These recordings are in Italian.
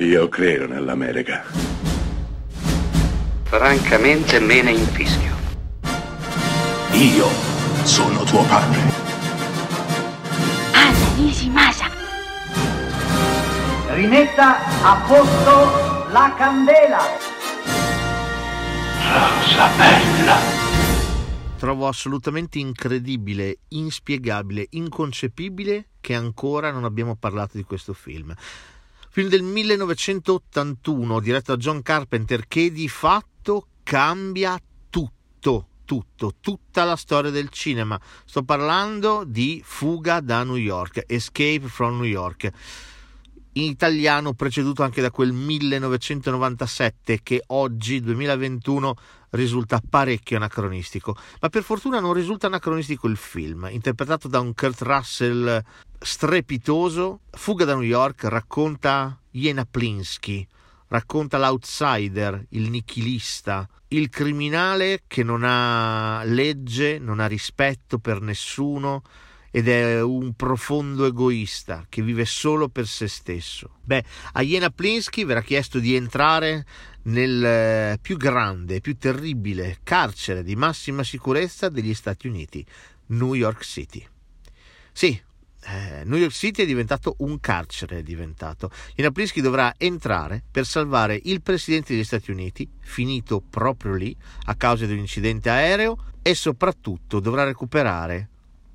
Io credo nell'America. Francamente me ne infischio. Io sono tuo padre. Anna Nishimasa. Rimetta a posto la candela. Rosa bella. Trovo assolutamente incredibile, inspiegabile, inconcepibile che ancora non abbiamo parlato di questo film. Film del 1981 diretto da John Carpenter che di fatto cambia tutto, tutto, tutta la storia del cinema. Sto parlando di Fuga da New York, Escape from New York in italiano preceduto anche da quel 1997 che oggi 2021 risulta parecchio anacronistico, ma per fortuna non risulta anacronistico il film, interpretato da un Kurt Russell strepitoso. Fuga da New York racconta Jena Plinsky, racconta l'outsider, il nichilista, il criminale che non ha legge, non ha rispetto per nessuno ed è un profondo egoista che vive solo per se stesso. Beh, a Jena Plinsky verrà chiesto di entrare nel eh, più grande, più terribile carcere di massima sicurezza degli Stati Uniti, New York City. Sì, eh, New York City è diventato un carcere, è diventato. Jena Plinsky dovrà entrare per salvare il presidente degli Stati Uniti, finito proprio lì a causa di un incidente aereo, e soprattutto dovrà recuperare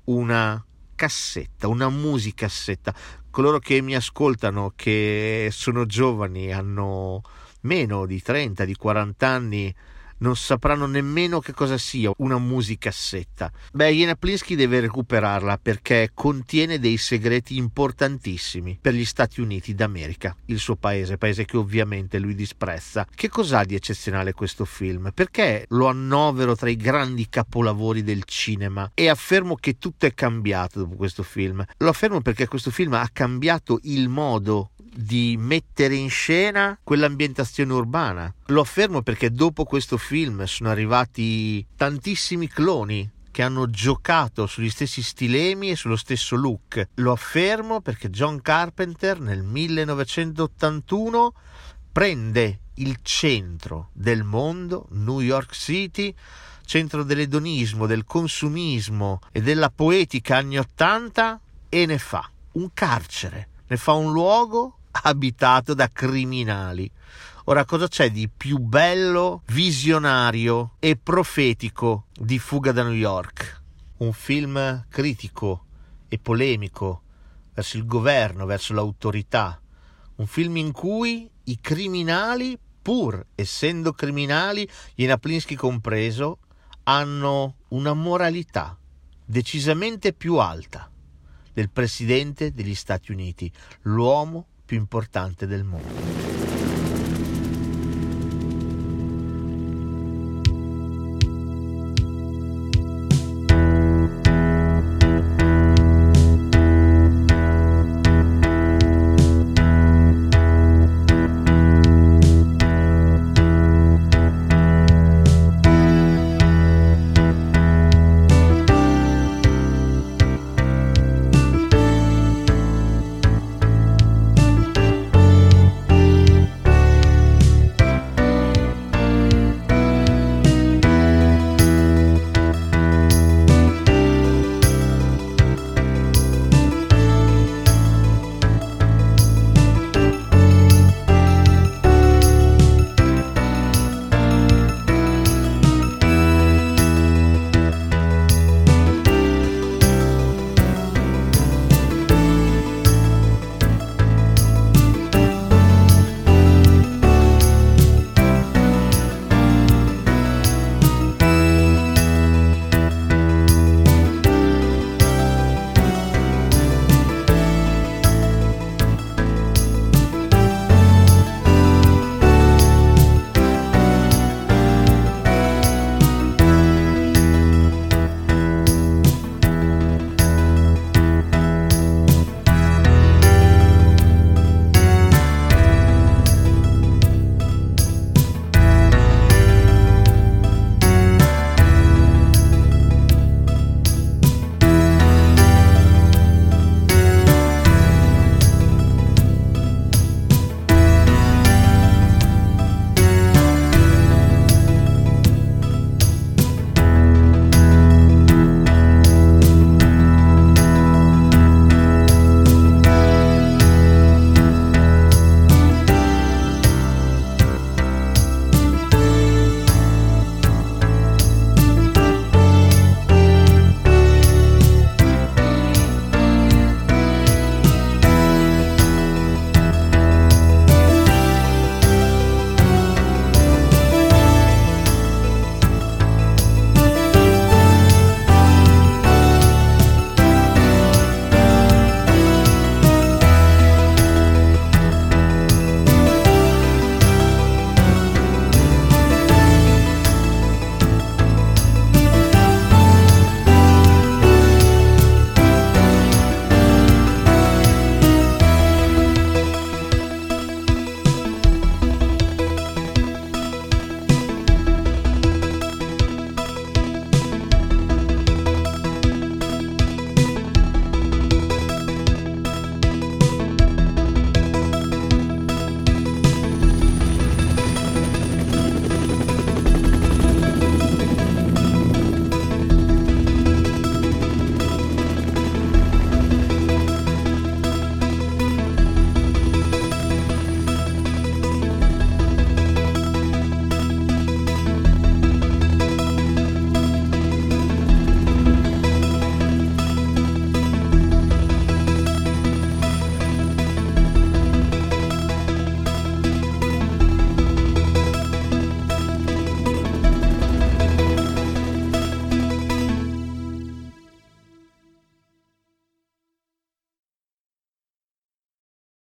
una cassetta, una musicassetta. Coloro che mi ascoltano, che sono giovani, hanno meno di 30, di 40 anni, non sapranno nemmeno che cosa sia una musicassetta. Beh, Jena Plinsky deve recuperarla perché contiene dei segreti importantissimi per gli Stati Uniti d'America, il suo paese, paese che ovviamente lui disprezza. Che cos'ha di eccezionale questo film? Perché lo annovero tra i grandi capolavori del cinema e affermo che tutto è cambiato dopo questo film? Lo affermo perché questo film ha cambiato il modo di mettere in scena quell'ambientazione urbana. Lo affermo perché dopo questo film sono arrivati tantissimi cloni che hanno giocato sugli stessi stilemi e sullo stesso look. Lo affermo perché John Carpenter nel 1981 prende il centro del mondo, New York City, centro dell'edonismo, del consumismo e della poetica anni 80 e ne fa un carcere, ne fa un luogo abitato da criminali. Ora, cosa c'è di più bello, visionario e profetico di Fuga da New York? Un film critico e polemico verso il governo, verso l'autorità. Un film in cui i criminali, pur essendo criminali, Jenaplinsky compreso, hanno una moralità decisamente più alta del presidente degli Stati Uniti, l'uomo più importante del mondo.